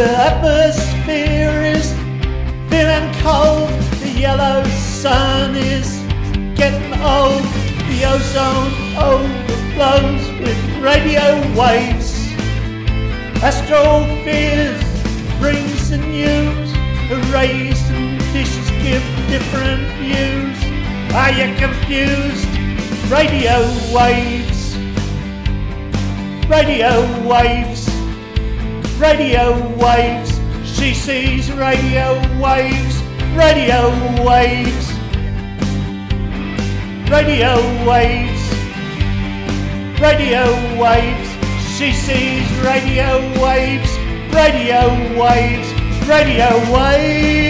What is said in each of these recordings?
The atmosphere is thin and cold. The yellow sun is getting old. The ozone overflows with radio waves. Astrophiles brings the news. Arrays and dishes give different views. Are you confused? Radio waves. Radio waves. Radio waves. She sees radio waves. Radio waves. Radio waves. Radio waves. She sees radio waves. Radio waves. Radio waves.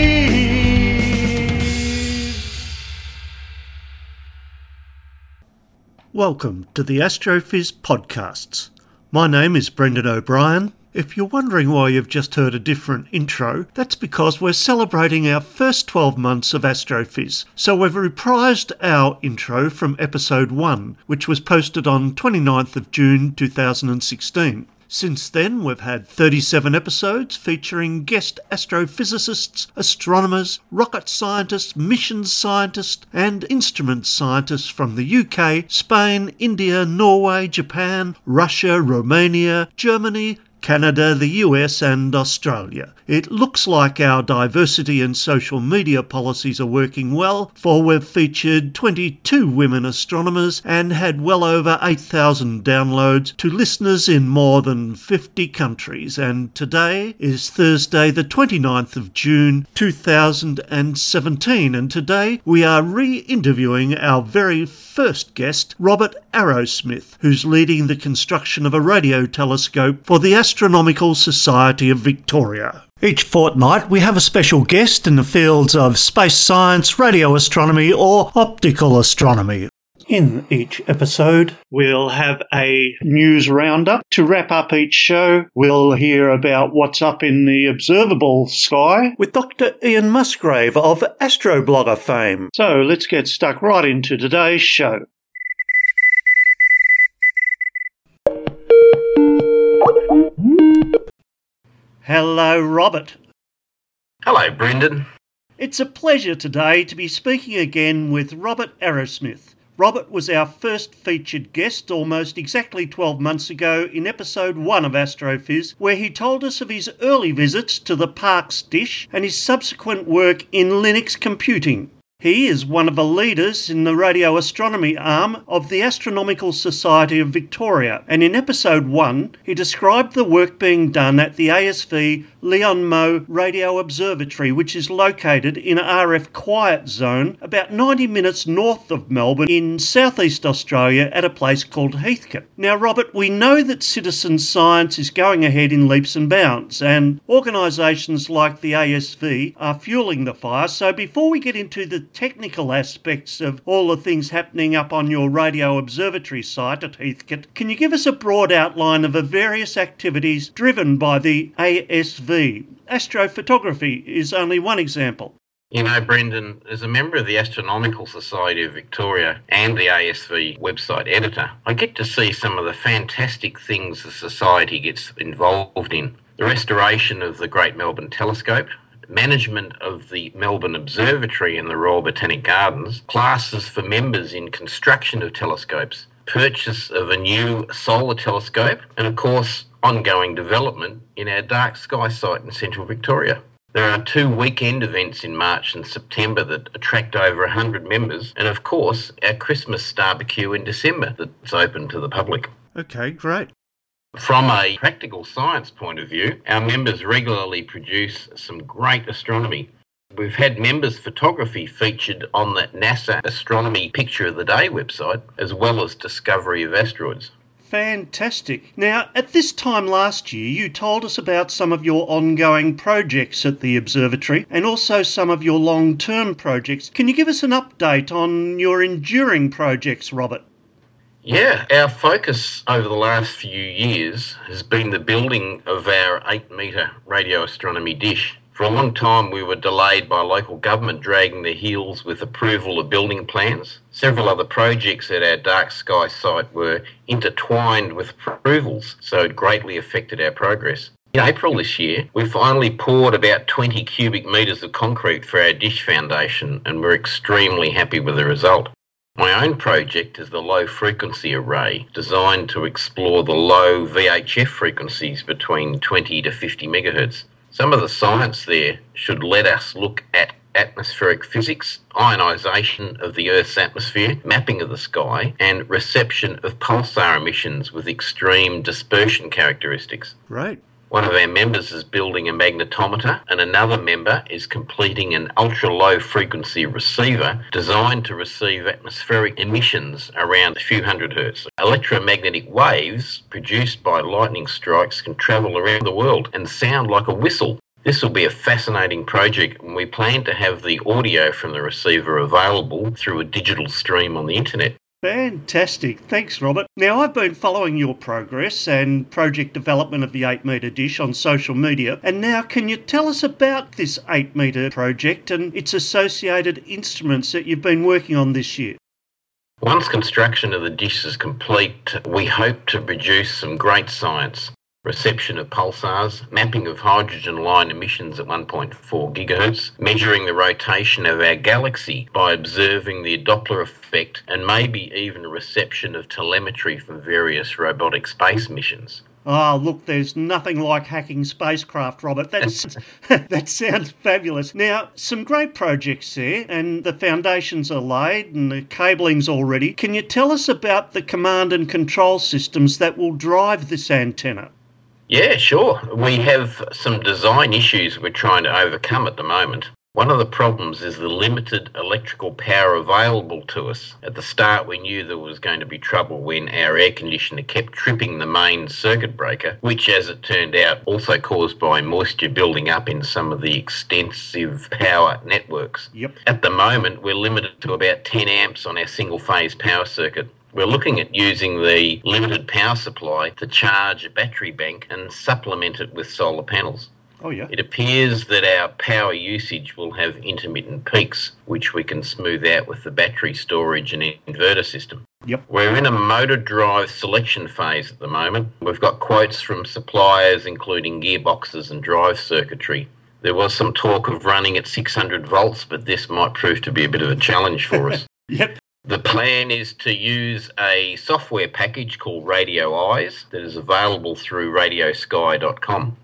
Welcome to the Astrophiz podcasts. My name is Brendan O'Brien. If you're wondering why you've just heard a different intro, that's because we're celebrating our first 12 months of Astrophiz. So we've reprised our intro from episode 1, which was posted on 29th of June 2016. Since then, we've had 37 episodes featuring guest astrophysicists, astronomers, rocket scientists, mission scientists, and instrument scientists from the UK, Spain, India, Norway, Japan, Russia, Romania, Germany, Canada, the US, and Australia. It looks like our diversity and social media policies are working well, for we've featured 22 women astronomers and had well over 8,000 downloads to listeners in more than 50 countries. And today is Thursday, the 29th of June 2017, and today we are re interviewing our very first guest, Robert Arrowsmith, who's leading the construction of a radio telescope for the Astronomical Society of Victoria. Each fortnight, we have a special guest in the fields of space science, radio astronomy, or optical astronomy. In each episode, we'll have a news roundup. To wrap up each show, we'll hear about what's up in the observable sky with Dr. Ian Musgrave of Astroblogger fame. So let's get stuck right into today's show. Hello, Robert. Hello, Brendan. It's a pleasure today to be speaking again with Robert Arrowsmith. Robert was our first featured guest almost exactly 12 months ago in episode 1 of Astrophiz, where he told us of his early visits to the Parkes dish and his subsequent work in Linux computing. He is one of the leaders in the radio astronomy arm of the Astronomical Society of Victoria, and in episode 1, he described the work being done at the ASV Leon Mow Radio Observatory, which is located in a RF quiet zone about 90 minutes north of Melbourne in southeast Australia at a place called Heathcote. Now, Robert, we know that citizen science is going ahead in leaps and bounds, and organisations like the ASV are fueling the fire. So, before we get into the technical aspects of all the things happening up on your radio observatory site at Heathcote, can you give us a broad outline of the various activities driven by the ASV? Astrophotography is only one example. You know, Brendan, as a member of the Astronomical Society of Victoria and the ASV website editor, I get to see some of the fantastic things the Society gets involved in. The restoration of the Great Melbourne Telescope, management of the Melbourne Observatory and the Royal Botanic Gardens, classes for members in construction of telescopes, purchase of a new solar telescope, and of course, ongoing development in our dark sky site in central Victoria. There are two weekend events in March and September that attract over 100 members, and of course, our Christmas barbecue in December that's open to the public. Okay, great. From a practical science point of view, our members regularly produce some great astronomy. We've had members' photography featured on the NASA Astronomy Picture of the Day website, as well as discovery of asteroids. Fantastic. Now, at this time last year, you told us about some of your ongoing projects at the observatory and also some of your long term projects. Can you give us an update on your enduring projects, Robert? Yeah, our focus over the last few years has been the building of our 8 metre radio astronomy dish. For a long time, we were delayed by local government dragging their heels with approval of building plans. Several other projects at our dark sky site were intertwined with approvals, so it greatly affected our progress. In April this year, we finally poured about 20 cubic metres of concrete for our dish foundation and we're extremely happy with the result. My own project is the low frequency array, designed to explore the low VHF frequencies between 20 to 50 megahertz. Some of the science there should let us look at atmospheric physics, ionisation of the Earth's atmosphere, mapping of the sky, and reception of pulsar emissions with extreme dispersion characteristics. Right. One of our members is building a magnetometer, and another member is completing an ultra low frequency receiver designed to receive atmospheric emissions around a few hundred hertz. Electromagnetic waves produced by lightning strikes can travel around the world and sound like a whistle. This will be a fascinating project, and we plan to have the audio from the receiver available through a digital stream on the internet. Fantastic. Thanks, Robert. Now, I've been following your progress and project development of the 8 metre dish on social media. And now, can you tell us about this 8 metre project and its associated instruments that you've been working on this year? Once construction of the dish is complete, we hope to produce some great science reception of pulsars, mapping of hydrogen line emissions at 1.4 gigahertz, measuring the rotation of our galaxy by observing the Doppler effect, and maybe even reception of telemetry from various robotic space missions. Oh, look, there's nothing like hacking spacecraft, Robert. That's, that sounds fabulous. Now, some great projects there, and the foundations are laid and the cabling's already. Can you tell us about the command and control systems that will drive this antenna? Yeah, sure. We have some design issues we're trying to overcome at the moment. One of the problems is the limited electrical power available to us. At the start, we knew there was going to be trouble when our air conditioner kept tripping the main circuit breaker, which, as it turned out, also caused by moisture building up in some of the extensive power networks. Yep. At the moment, we're limited to about 10 amps on our single phase power circuit. We're looking at using the limited power supply to charge a battery bank and supplement it with solar panels. Oh, yeah. It appears that our power usage will have intermittent peaks, which we can smooth out with the battery storage and inverter system. Yep. We're in a motor drive selection phase at the moment. We've got quotes from suppliers, including gearboxes and drive circuitry. There was some talk of running at 600 volts, but this might prove to be a bit of a challenge for us. Yep. The plan is to use a software package called Radio Eyes that is available through radiosky.com.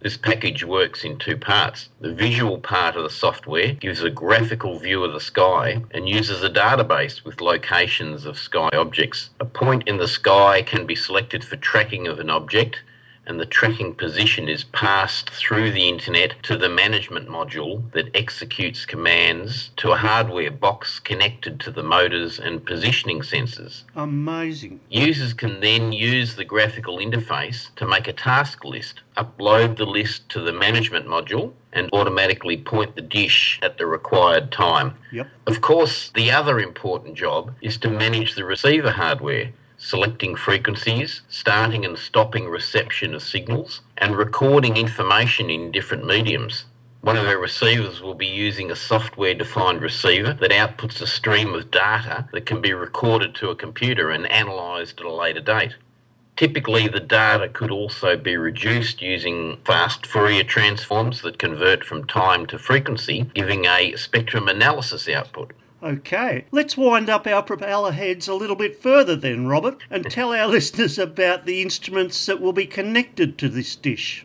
This package works in two parts. The visual part of the software gives a graphical view of the sky and uses a database with locations of sky objects. A point in the sky can be selected for tracking of an object and the tracking position is passed through the internet to the management module that executes commands to a hardware box connected to the motors and positioning sensors. Amazing. Users can then use the graphical interface to make a task list, upload the list to the management module, and automatically point the dish at the required time. Yep. Of course, the other important job is to manage the receiver hardware selecting frequencies, starting and stopping reception of signals, and recording information in different mediums. One of our receivers will be using a software defined receiver that outputs a stream of data that can be recorded to a computer and analysed at a later date. Typically, the data could also be reduced using fast Fourier transforms that convert from time to frequency, giving a spectrum analysis output. Okay, let's wind up our propeller heads a little bit further then, Robert, and tell our listeners about the instruments that will be connected to this dish.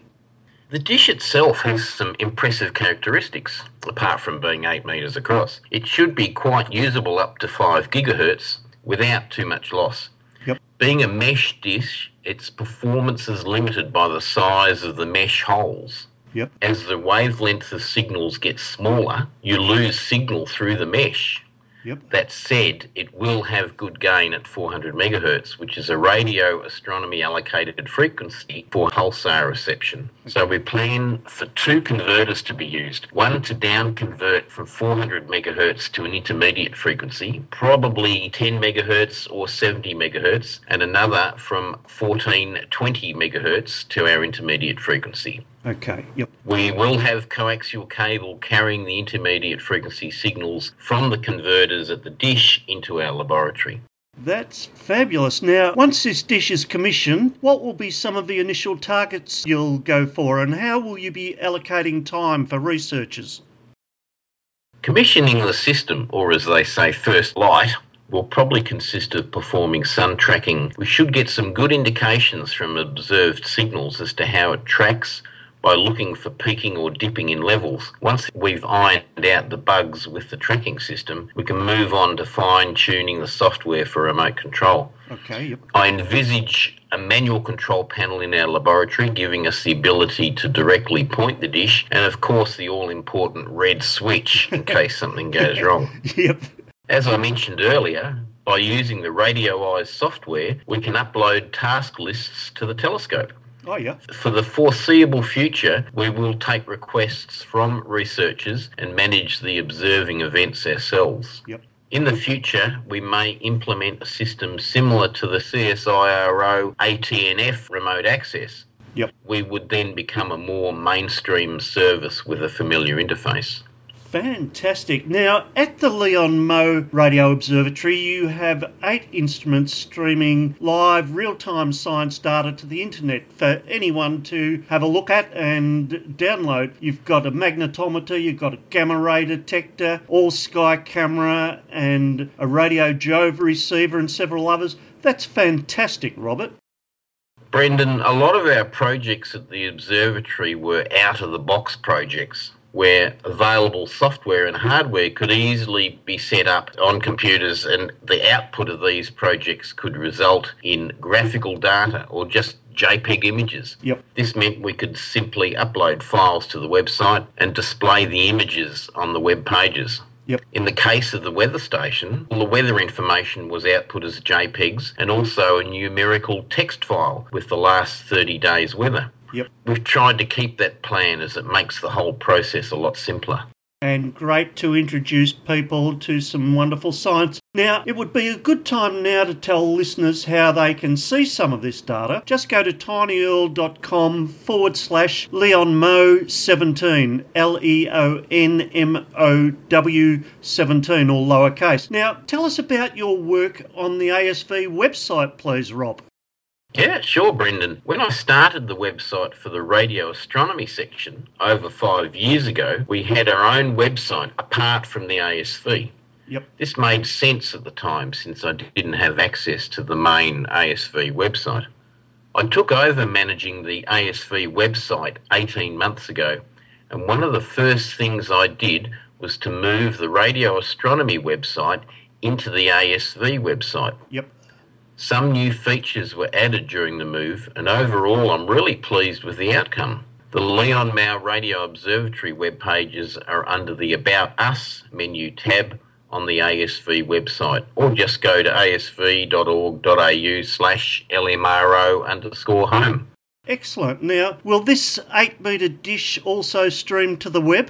The dish itself has some impressive characteristics, apart from being 8 metres across. It should be quite usable up to 5 gigahertz without too much loss. Yep. Being a mesh dish, its performance is limited by the size of the mesh holes. Yep. As the wavelength of signals gets smaller, you lose signal through the mesh. Yep. That said, it will have good gain at 400 megahertz, which is a radio astronomy allocated frequency for pulsar reception. So we plan for two converters to be used. One to down convert from 400 megahertz to an intermediate frequency, probably 10 megahertz or 70 megahertz, and another from 1420 megahertz to our intermediate frequency. Okay, yep. We will have coaxial cable carrying the intermediate frequency signals from the converters at the dish into our laboratory. That's fabulous. Now, once this dish is commissioned, what will be some of the initial targets you'll go for, and how will you be allocating time for researchers? Commissioning the system, or as they say, first light, will probably consist of performing sun tracking. We should get some good indications from observed signals as to how it tracks by looking for peaking or dipping in levels. Once we've ironed out the bugs with the tracking system, we can move on to fine tuning the software for remote control. Okay. Yep. I envisage a manual control panel in our laboratory giving us the ability to directly point the dish and of course the all important red switch in case something goes wrong. Yep. As I mentioned earlier, by using the Radio Eyes software, we can upload task lists to the telescope. Oh, yeah. For the foreseeable future, we will take requests from researchers and manage the observing events ourselves. Yep. In the future, we may implement a system similar to the CSIRO ATNF remote access. Yep. We would then become a more mainstream service with a familiar interface. Fantastic. Now, at the Leon Mow Radio Observatory, you have eight instruments streaming live real time science data to the internet for anyone to have a look at and download. You've got a magnetometer, you've got a gamma ray detector, all sky camera, and a radio Jove receiver, and several others. That's fantastic, Robert. Brendan, a lot of our projects at the observatory were out of the box projects where available software and hardware could easily be set up on computers, and the output of these projects could result in graphical data or just JPEG images. Yep. This meant we could simply upload files to the website and display the images on the web pages. Yep. In the case of the weather station, all the weather information was output as JPEGs and also a numerical text file with the last 30 days' weather. Yep. We've tried to keep that plan as it makes the whole process a lot simpler. And great to introduce people to some wonderful science. Now, it would be a good time now to tell listeners how they can see some of this data. Just go to tinyurl.com forward slash leonmow 17, L E O N M O W 17, all lowercase. Now, tell us about your work on the ASV website, please, Rob. Yeah, sure, Brendan. When I started the website for the radio astronomy section over five years ago, we had our own website apart from the ASV. Yep. This made sense at the time since I didn't have access to the main ASV website. I took over managing the ASV website 18 months ago, and one of the first things I did was to move the radio astronomy website into the ASV website. Yep. Some new features were added during the move, and overall, I'm really pleased with the outcome. The Leon Mow Radio Observatory web pages are under the About Us menu tab on the ASV website, or just go to asv.org.au slash LMRO underscore home. Excellent. Now, will this 8 metre dish also stream to the web?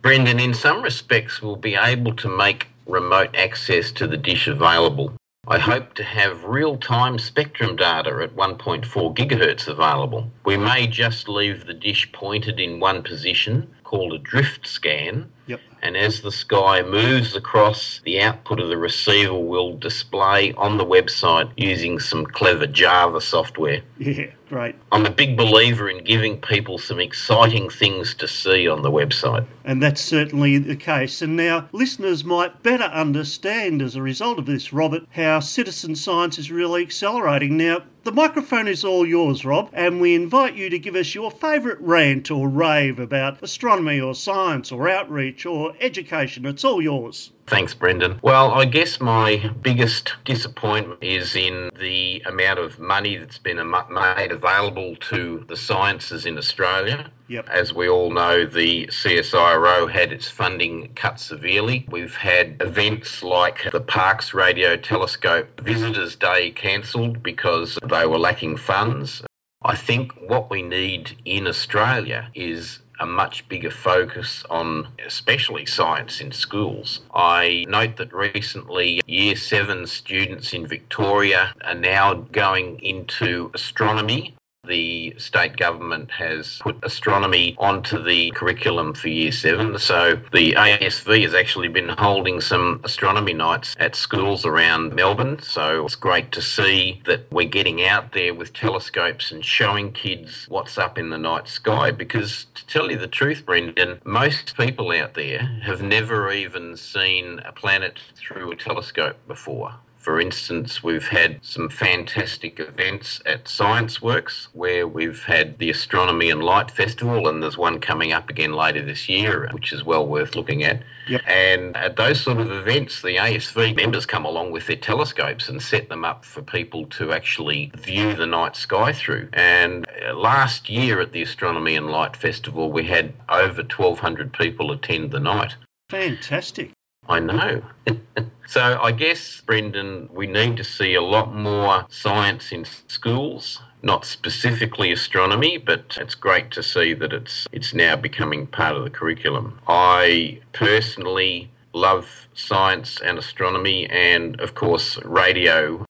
Brendan, in some respects, we'll be able to make remote access to the dish available. I hope to have real time spectrum data at 1.4 gigahertz available. We may just leave the dish pointed in one position, called a drift scan, Yep. and as the sky moves across, the output of the receiver will display on the website using some clever Java software. Yeah, great. I'm a big believer in giving people some exciting things to see on the website. And that's certainly the case. And now listeners might better understand as a result of this, Robert, how citizen science is really accelerating. Now, the microphone is all yours, Rob, and we invite you to give us your favourite rant or rave about astronomy or science or outreach or education. It's all yours. Thanks, Brendan. Well, I guess my biggest disappointment is in the amount of money that's been made available to the sciences in Australia. Yep. As we all know, the CSIRO had its funding cut severely. We've had events like the Parkes Radio Telescope Visitors Day cancelled because they were lacking funds. I think what we need in Australia is a much bigger focus on especially science in schools. I note that recently year 7 students in Victoria are now going into astronomy the state government has put astronomy onto the curriculum for year seven. So the ASV has actually been holding some astronomy nights at schools around Melbourne. So it's great to see that we're getting out there with telescopes and showing kids what's up in the night sky. Because to tell you the truth, Brendan, most people out there have never even seen a planet through a telescope before. For instance, we've had some fantastic events at Scienceworks where we've had the Astronomy and Light Festival, and there's one coming up again later this year, which is well worth looking at. Yep. And at those sort of events, the ASV members come along with their telescopes and set them up for people to actually view the night sky through. And uh, last year at the Astronomy and Light Festival, we had over 1,200 people attend the night. Fantastic. I know. so I guess, Brendan, we need to see a lot more science in schools. Not specifically astronomy, but it's great to see that it's it's now becoming part of the curriculum. I personally love science and astronomy and of course radio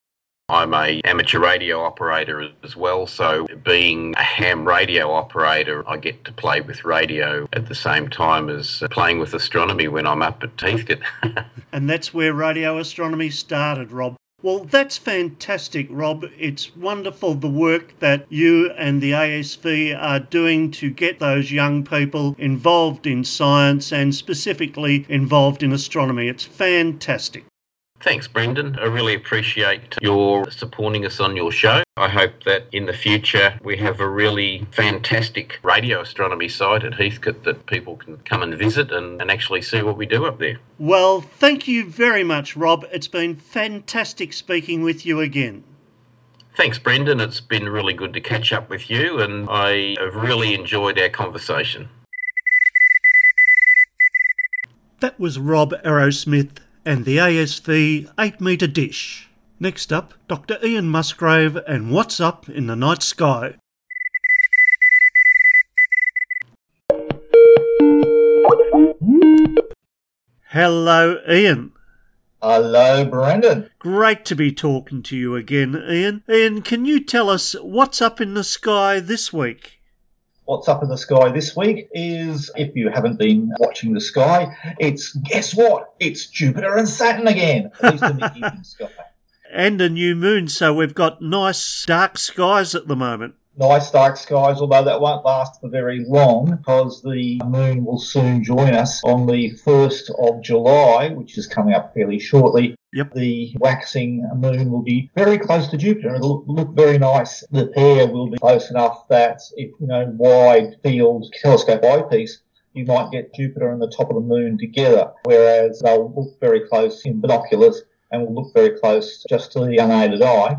I'm a amateur radio operator as well, so being a ham radio operator, I get to play with radio at the same time as playing with astronomy when I'm up at Heathcote. and that's where radio astronomy started, Rob. Well, that's fantastic, Rob. It's wonderful the work that you and the ASV are doing to get those young people involved in science and specifically involved in astronomy. It's fantastic. Thanks, Brendan. I really appreciate your supporting us on your show. I hope that in the future we have a really fantastic radio astronomy site at Heathcote that people can come and visit and, and actually see what we do up there. Well, thank you very much, Rob. It's been fantastic speaking with you again. Thanks, Brendan. It's been really good to catch up with you, and I have really enjoyed our conversation. That was Rob Arrowsmith and the ASV 8 metre dish. Next up, Dr. Ian Musgrave and What's Up in the Night Sky. Hello, Ian. Hello, Brendan. Great to be talking to you again, Ian. Ian, can you tell us what's up in the sky this week? What's up in the sky this week is, if you haven't been watching the sky, it's guess what? It's Jupiter and Saturn again, at least in the evening sky. And a new moon, so we've got nice dark skies at the moment nice dark skies, although that won't last for very long because the moon will soon join us on the 1st of July, which is coming up fairly shortly. Yep. The waxing moon will be very close to Jupiter. It'll look very nice. The pair will be close enough that if, you know, wide field telescope eyepiece, you might get Jupiter and the top of the moon together, whereas they'll look very close in binoculars and will look very close just to the unaided eye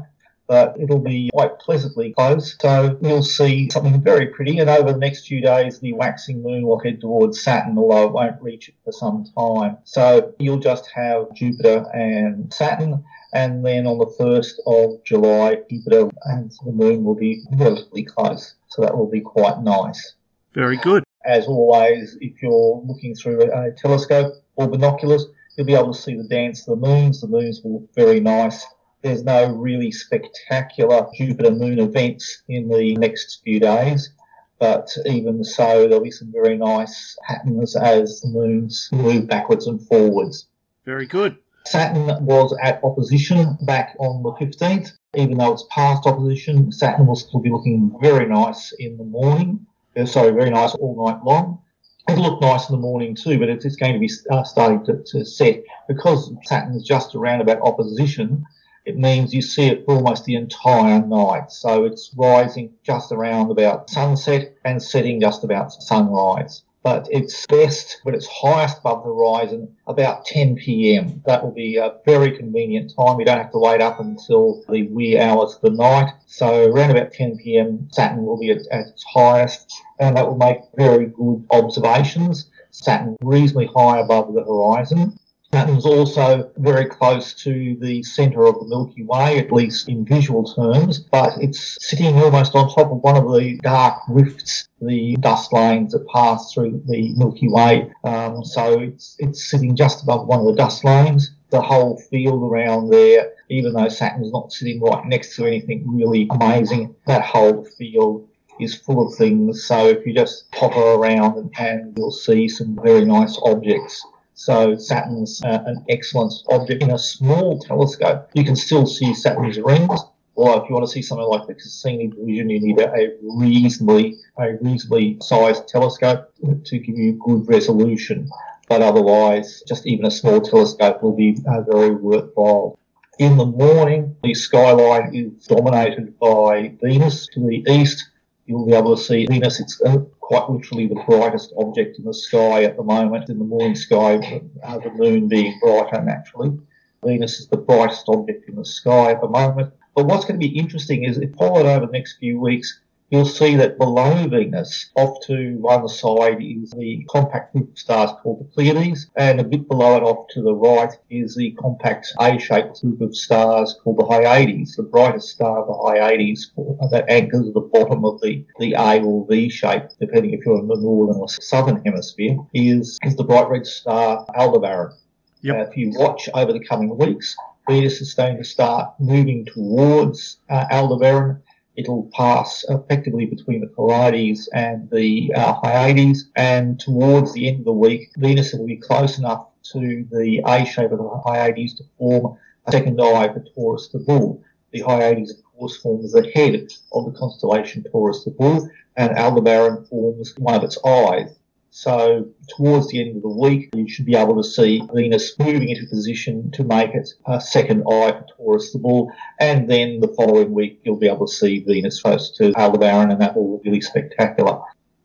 but it'll be quite pleasantly close. So you'll see something very pretty. And over the next few days, the waxing moon will head towards Saturn, although it won't reach it for some time. So you'll just have Jupiter and Saturn. And then on the 1st of July, Jupiter and the moon will be relatively close. So that will be quite nice. Very good. As always, if you're looking through a telescope or binoculars, you'll be able to see the dance of the moons. The moons will look very nice there's no really spectacular Jupiter moon events in the next few days. But even so, there'll be some very nice patterns as the moons move backwards and forwards. Very good. Saturn was at opposition back on the 15th. Even though it's past opposition, Saturn will still be looking very nice in the morning. Uh, sorry, very nice all night long. It'll look nice in the morning too, but it's, going to be uh, starting to, to set because Saturn is just around about opposition it means you see it for almost the entire night. So it's rising just around about sunset and setting just about sunrise. But it's best when it's highest above the horizon about 10 p.m. That will be a very convenient time. You don't have to wait up until the wee hours of the night. So around about 10 p.m., Saturn will be at, at its highest, and that will make very good observations. Saturn reasonably high above the horizon. Saturn's also very close to the centre of the Milky Way, at least in visual terms, but it's sitting almost on top of one of the dark rifts, the dust lanes that pass through the Milky Way. Um, so it's, it's sitting just above one of the dust lanes. The whole field around there even though Saturn's not sitting right next to anything really amazing, that whole field is full of things. So if you just hover around and, and you'll see some very nice objects. So Saturn's uh, an excellent object in a small telescope. You can still see Saturn's rings. Or if you want to see something like the Cassini division, you need a reasonably a reasonably sized telescope to give you good resolution. But otherwise, just even a small telescope will be uh, very worthwhile. In the morning, the skyline is dominated by Venus to the east. You'll be able to see Venus. It's uh, quite literally the brightest object in the sky at the moment. In the morning sky, uh, the moon being brighter naturally. Venus is the brightest object in the sky at the moment. But what's going to be interesting is if followed over the next few weeks, you'll see that below Venus, off to one side, is the compact group of stars called the Pleiades, and a bit below it off to the right is the compact A-shaped group of stars called the Hyades, the brightest star of the Hyades that anchors at the bottom of the, the A or V shape, depending if you're in the northern or southern hemisphere, is, is the bright red star Aldebaran. Yep. Uh, if you watch over the coming weeks, Venus is going to start moving towards uh, Aldebaran it'll pass effectively between the Pleiades and the uh, Hyades, and towards the end of the week, Venus will be close enough to the A shape of the Hyades to form a second eye for Taurus the Bull. The Hyades, of course, forms the head of the constellation Taurus the Bull, and Aldebaran forms one of its eyes. So towards the end of the week, you should be able to see Venus moving into position to make it a second eye for Taurus the Bull. And then the following week, you'll be able to see Venus close to Aldebaran, and that will be really spectacular.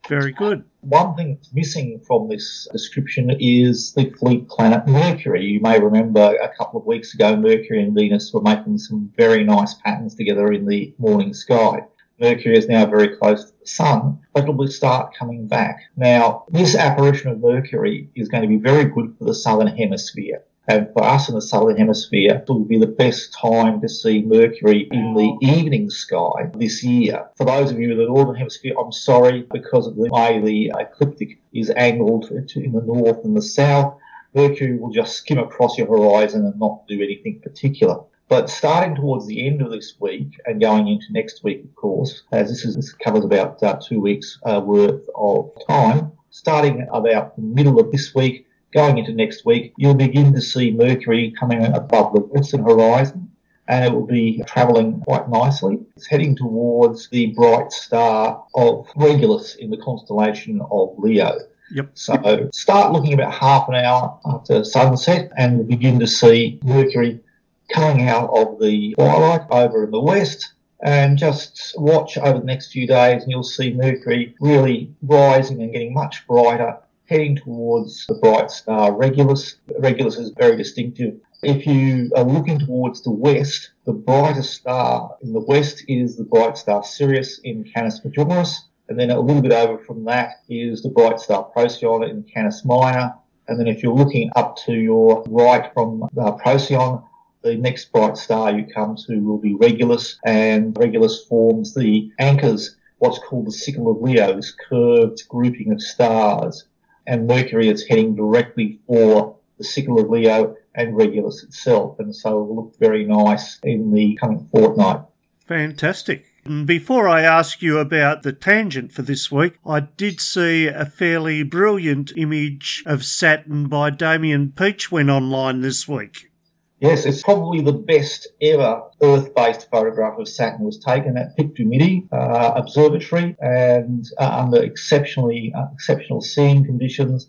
Very good. One thing that's missing from this description is the fleet planet Mercury. You may remember a couple of weeks ago, Mercury and Venus were making some very nice patterns together in the morning sky. Mercury is now very close to the Sun, but it will start coming back. Now, this apparition of Mercury is going to be very good for the Southern Hemisphere. And for us in the Southern Hemisphere, it will be the best time to see Mercury in the evening sky this year. For those of you in the Northern Hemisphere, I'm sorry because of the way the ecliptic is angled in the north and the south. Mercury will just skim across your horizon and not do anything particular. But starting towards the end of this week and going into next week, of course, as this, is, this covers about uh, two weeks uh, worth of time, starting about the middle of this week, going into next week, you'll begin to see Mercury coming above the western horizon and it will be travelling quite nicely. It's heading towards the bright star of Regulus in the constellation of Leo. Yep. So start looking about half an hour after sunset and begin to see Mercury coming out of the twilight over in the west and just watch over the next few days and you'll see Mercury really rising and getting much brighter, heading towards the bright star Regulus. Regulus is very distinctive. If you are looking towards the west, the brightest star in the west is the bright star Sirius in Canis Majoris. And then a little bit over from that is the bright star Procyon in Canis Minor. And then if you're looking up to your right from uh, Procyon, the next bright star you come to will be Regulus, and Regulus forms the anchors, what's called the sickle of Leo, this curved grouping of stars. And Mercury is heading directly for the sickle of Leo and Regulus itself, and so it will look very nice in the coming fortnight. Fantastic. Before I ask you about the tangent for this week, I did see a fairly brilliant image of Saturn by Damian Peach went online this week. Yes, it's probably the best ever Earth-based photograph of Saturn was taken at Pictou uh, Observatory and uh, under exceptionally uh, exceptional seeing conditions.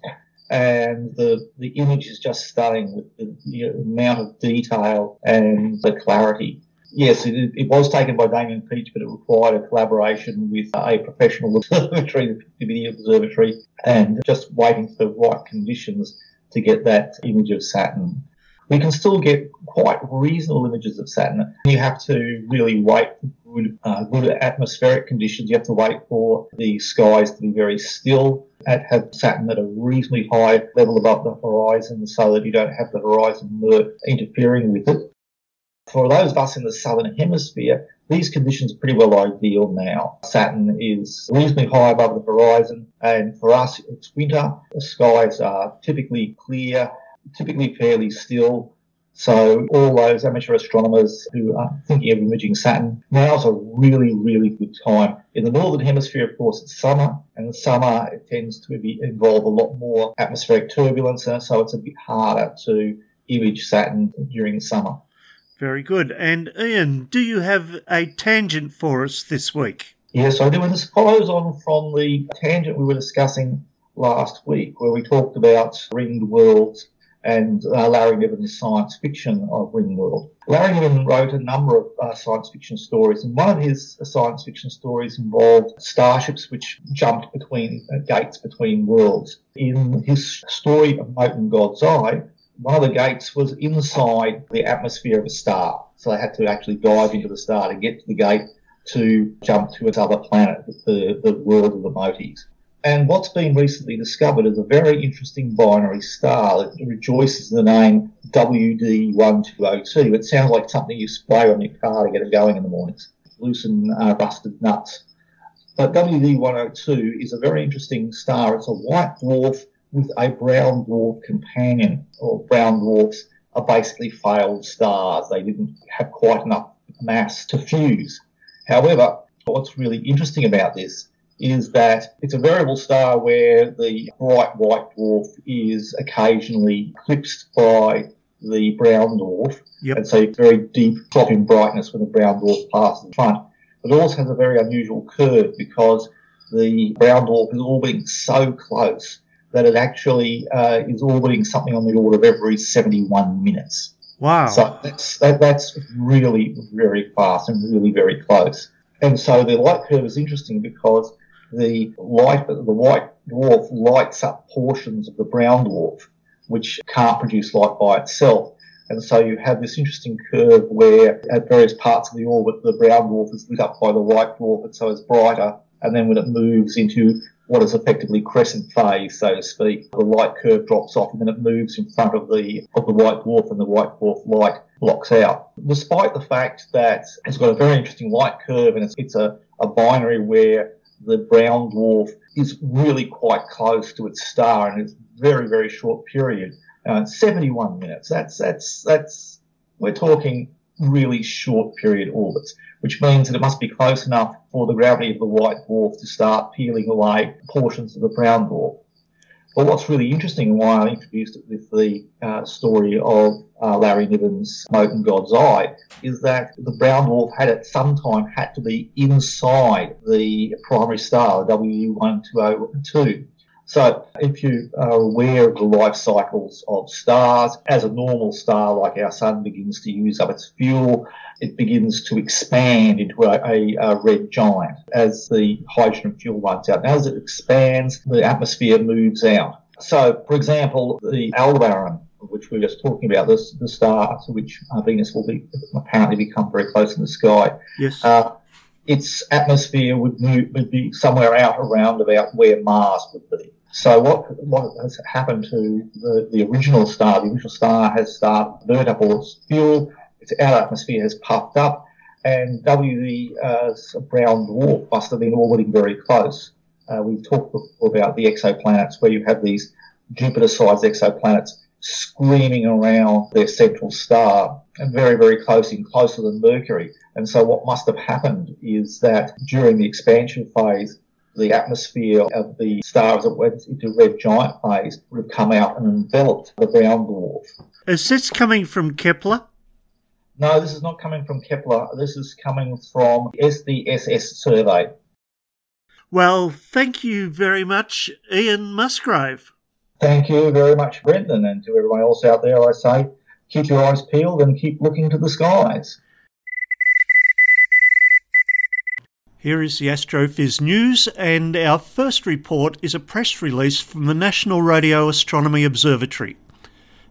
And the the image is just stunning with the, the amount of detail and the clarity. Yes, it, it, was taken by Damian Peach, but it required a collaboration with a professional observatory, the Pictou Observatory, and just waiting for the right conditions to get that image of Saturn we can still get quite reasonable images of Saturn. You have to really wait for good, uh, good atmospheric conditions. You have to wait for the skies to be very still and have Saturn at a reasonably high level above the horizon so that you don't have the horizon interfering with it. For those of us in the southern hemisphere, these conditions are pretty well ideal now. Saturn is reasonably high above the horizon, and for us, it's winter. The skies are typically clear typically fairly still. So all those amateur astronomers who are thinking of imaging Saturn, now's a really, really good time. In the northern hemisphere, of course, it's summer, and summer it tends to be, involve a lot more atmospheric turbulence, uh, so it's a bit harder to image Saturn during summer. Very good. And Ian, do you have a tangent for us this week? Yes, I do. And this follows on from the tangent we were discussing last week, where we talked about ringed worlds and uh, Larry Niven's science fiction of Ringworld. Larry Niven wrote a number of uh, science fiction stories, and one of his uh, science fiction stories involved starships which jumped between uh, gates between worlds. In his story of Mote in God's Eye, one of the gates was inside the atmosphere of a star, so they had to actually dive into the star to get to the gate to jump to its other planet, the, the world of the Moties. And what's been recently discovered is a very interesting binary star that rejoices in the name WD1202. It sounds like something you spray on your car to get it going in the mornings. Loosen uh, rusted nuts. But WD102 is a very interesting star. It's a white dwarf with a brown dwarf companion, or brown dwarfs are basically failed stars. They didn't have quite enough mass to fuse. However, what's really interesting about this is that it's a variable star where the bright white dwarf is occasionally eclipsed by the brown dwarf. Yep. And so it's very deep drop in brightness when the brown dwarf passes in front. But it also has a very unusual curve because the brown dwarf is orbiting so close that it actually uh, is orbiting something on the order of every 71 minutes. Wow. So that's, that, that's really very fast and really very close. And so the light curve is interesting because the light, the white dwarf lights up portions of the brown dwarf, which can't produce light by itself. And so you have this interesting curve where at various parts of the orbit, the brown dwarf is lit up by the white dwarf, and so it's brighter. And then when it moves into what is effectively crescent phase, so to speak, the light curve drops off, and then it moves in front of the of the white dwarf, and the white dwarf light blocks out. Despite the fact that it's got a very interesting light curve, and it's, it's a, a binary where the brown dwarf is really quite close to its star in a very, very short period. Uh, 71 minutes. That's, that's, that's, we're talking really short period orbits, which means that it must be close enough for the gravity of the white dwarf to start peeling away portions of the brown dwarf. But what's really interesting, and why I introduced it with the uh, story of uh, Larry Niven's Mote in God's Eye, is that the brown dwarf had at some time had to be inside the primary star, W1202. So, if you are aware of the life cycles of stars, as a normal star like our sun begins to use up its fuel, it begins to expand into a, a, a red giant as the hydrogen fuel runs out. And as it expands, the atmosphere moves out. So, for example, the Aldebaran, which we were just talking about, this the star to which uh, Venus will be apparently become very close in the sky. Yes. Uh, its atmosphere would move, would be somewhere out around about where Mars would be. So what what has happened to the, the original star? The original star has started up all its fuel. Its outer atmosphere has puffed up, and W the uh, brown dwarf must have been orbiting very close. Uh, we've talked before about the exoplanets, where you have these Jupiter-sized exoplanets screaming around their central star, and very very close, in closer than Mercury. And so what must have happened is that during the expansion phase, the atmosphere of the star as it went into red giant phase would have come out and enveloped the brown dwarf. Is this coming from Kepler? No, this is not coming from Kepler. This is coming from SDSS survey. Well, thank you very much, Ian Musgrave. Thank you very much, Brendan, and to everyone else out there, I say keep your eyes peeled and keep looking to the skies. Here is the Astrophiz news, and our first report is a press release from the National Radio Astronomy Observatory.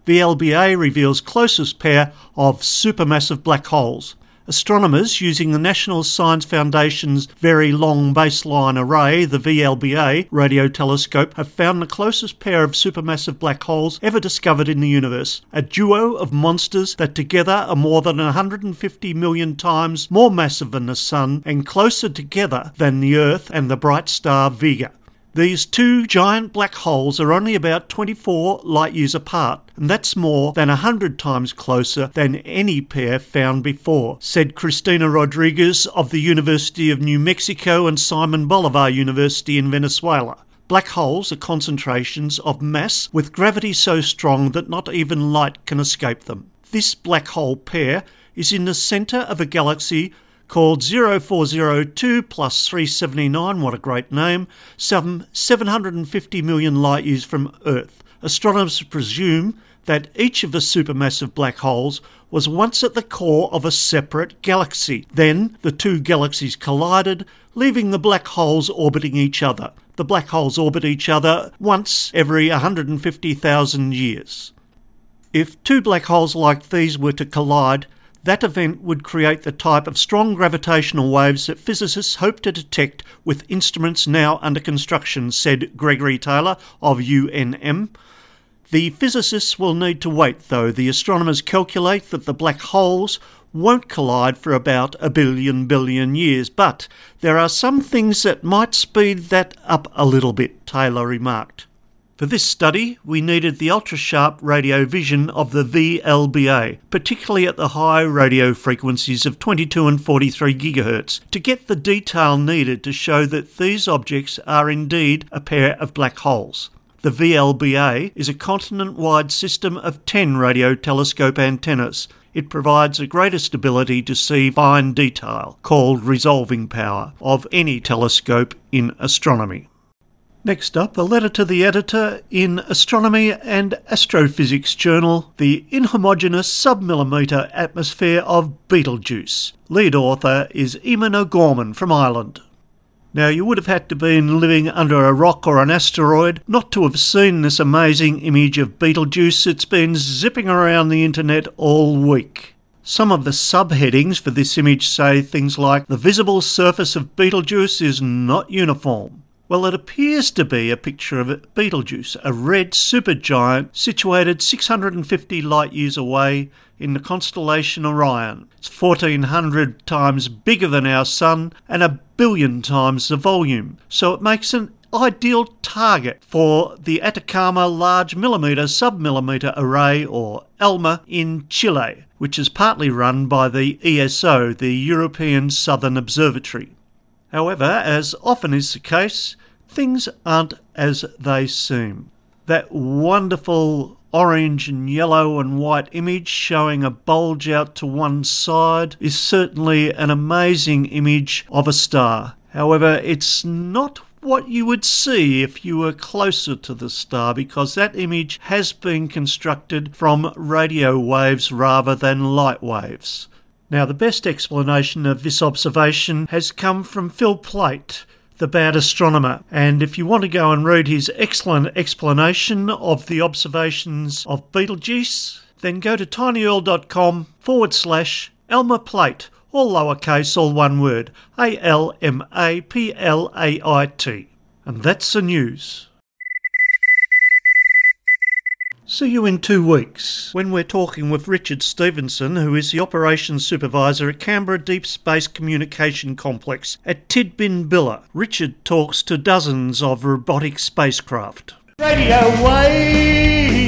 VLBA reveals closest pair of supermassive black holes. Astronomers using the National Science Foundation's Very Long Baseline Array, the VLBA, radio telescope have found the closest pair of supermassive black holes ever discovered in the universe. A duo of monsters that together are more than 150 million times more massive than the Sun and closer together than the Earth and the bright star Vega. These two giant black holes are only about 24 light years apart, and that's more than 100 times closer than any pair found before, said Cristina Rodriguez of the University of New Mexico and Simon Bolivar University in Venezuela. Black holes are concentrations of mass with gravity so strong that not even light can escape them. This black hole pair is in the centre of a galaxy called 0402 plus 379, what a great name, some 750 million light years from Earth. Astronomers presume that each of the supermassive black holes was once at the core of a separate galaxy. Then the two galaxies collided, leaving the black holes orbiting each other. The black holes orbit each other once every 150,000 years. If two black holes like these were to collide, that event would create the type of strong gravitational waves that physicists hope to detect with instruments now under construction, said Gregory Taylor of UNM. The physicists will need to wait, though. The astronomers calculate that the black holes won't collide for about a billion billion years, but there are some things that might speed that up a little bit, Taylor remarked. For this study, we needed the ultra sharp radio vision of the VLBA, particularly at the high radio frequencies of 22 and 43 GHz, to get the detail needed to show that these objects are indeed a pair of black holes. The VLBA is a continent wide system of 10 radio telescope antennas. It provides the greatest ability to see fine detail, called resolving power, of any telescope in astronomy. Next up, a letter to the editor in Astronomy and Astrophysics Journal, The Inhomogeneous Submillimeter Atmosphere of Betelgeuse. Lead author is Eamon O'Gorman from Ireland. Now, you would have had to been living under a rock or an asteroid not to have seen this amazing image of Betelgeuse. It's been zipping around the internet all week. Some of the subheadings for this image say things like The visible surface of Betelgeuse is not uniform. Well, it appears to be a picture of Betelgeuse, a red supergiant situated 650 light years away in the constellation Orion. It's 1400 times bigger than our Sun and a billion times the volume, so it makes an ideal target for the Atacama Large Millimeter Submillimeter Array, or ALMA, in Chile, which is partly run by the ESO, the European Southern Observatory. However, as often is the case, things aren't as they seem. That wonderful orange and yellow and white image showing a bulge out to one side is certainly an amazing image of a star. However, it's not what you would see if you were closer to the star because that image has been constructed from radio waves rather than light waves. Now, the best explanation of this observation has come from Phil Plait, the bad astronomer. And if you want to go and read his excellent explanation of the observations of Betelgeuse, then go to tinyurl.com forward slash Alma Plait, all lowercase, all one word, A L M A P L A I T. And that's the news. See you in two weeks when we're talking with Richard Stevenson, who is the operations supervisor at Canberra Deep Space Communication Complex at Tidbinbilla. Richard talks to dozens of robotic spacecraft. Radio Wave!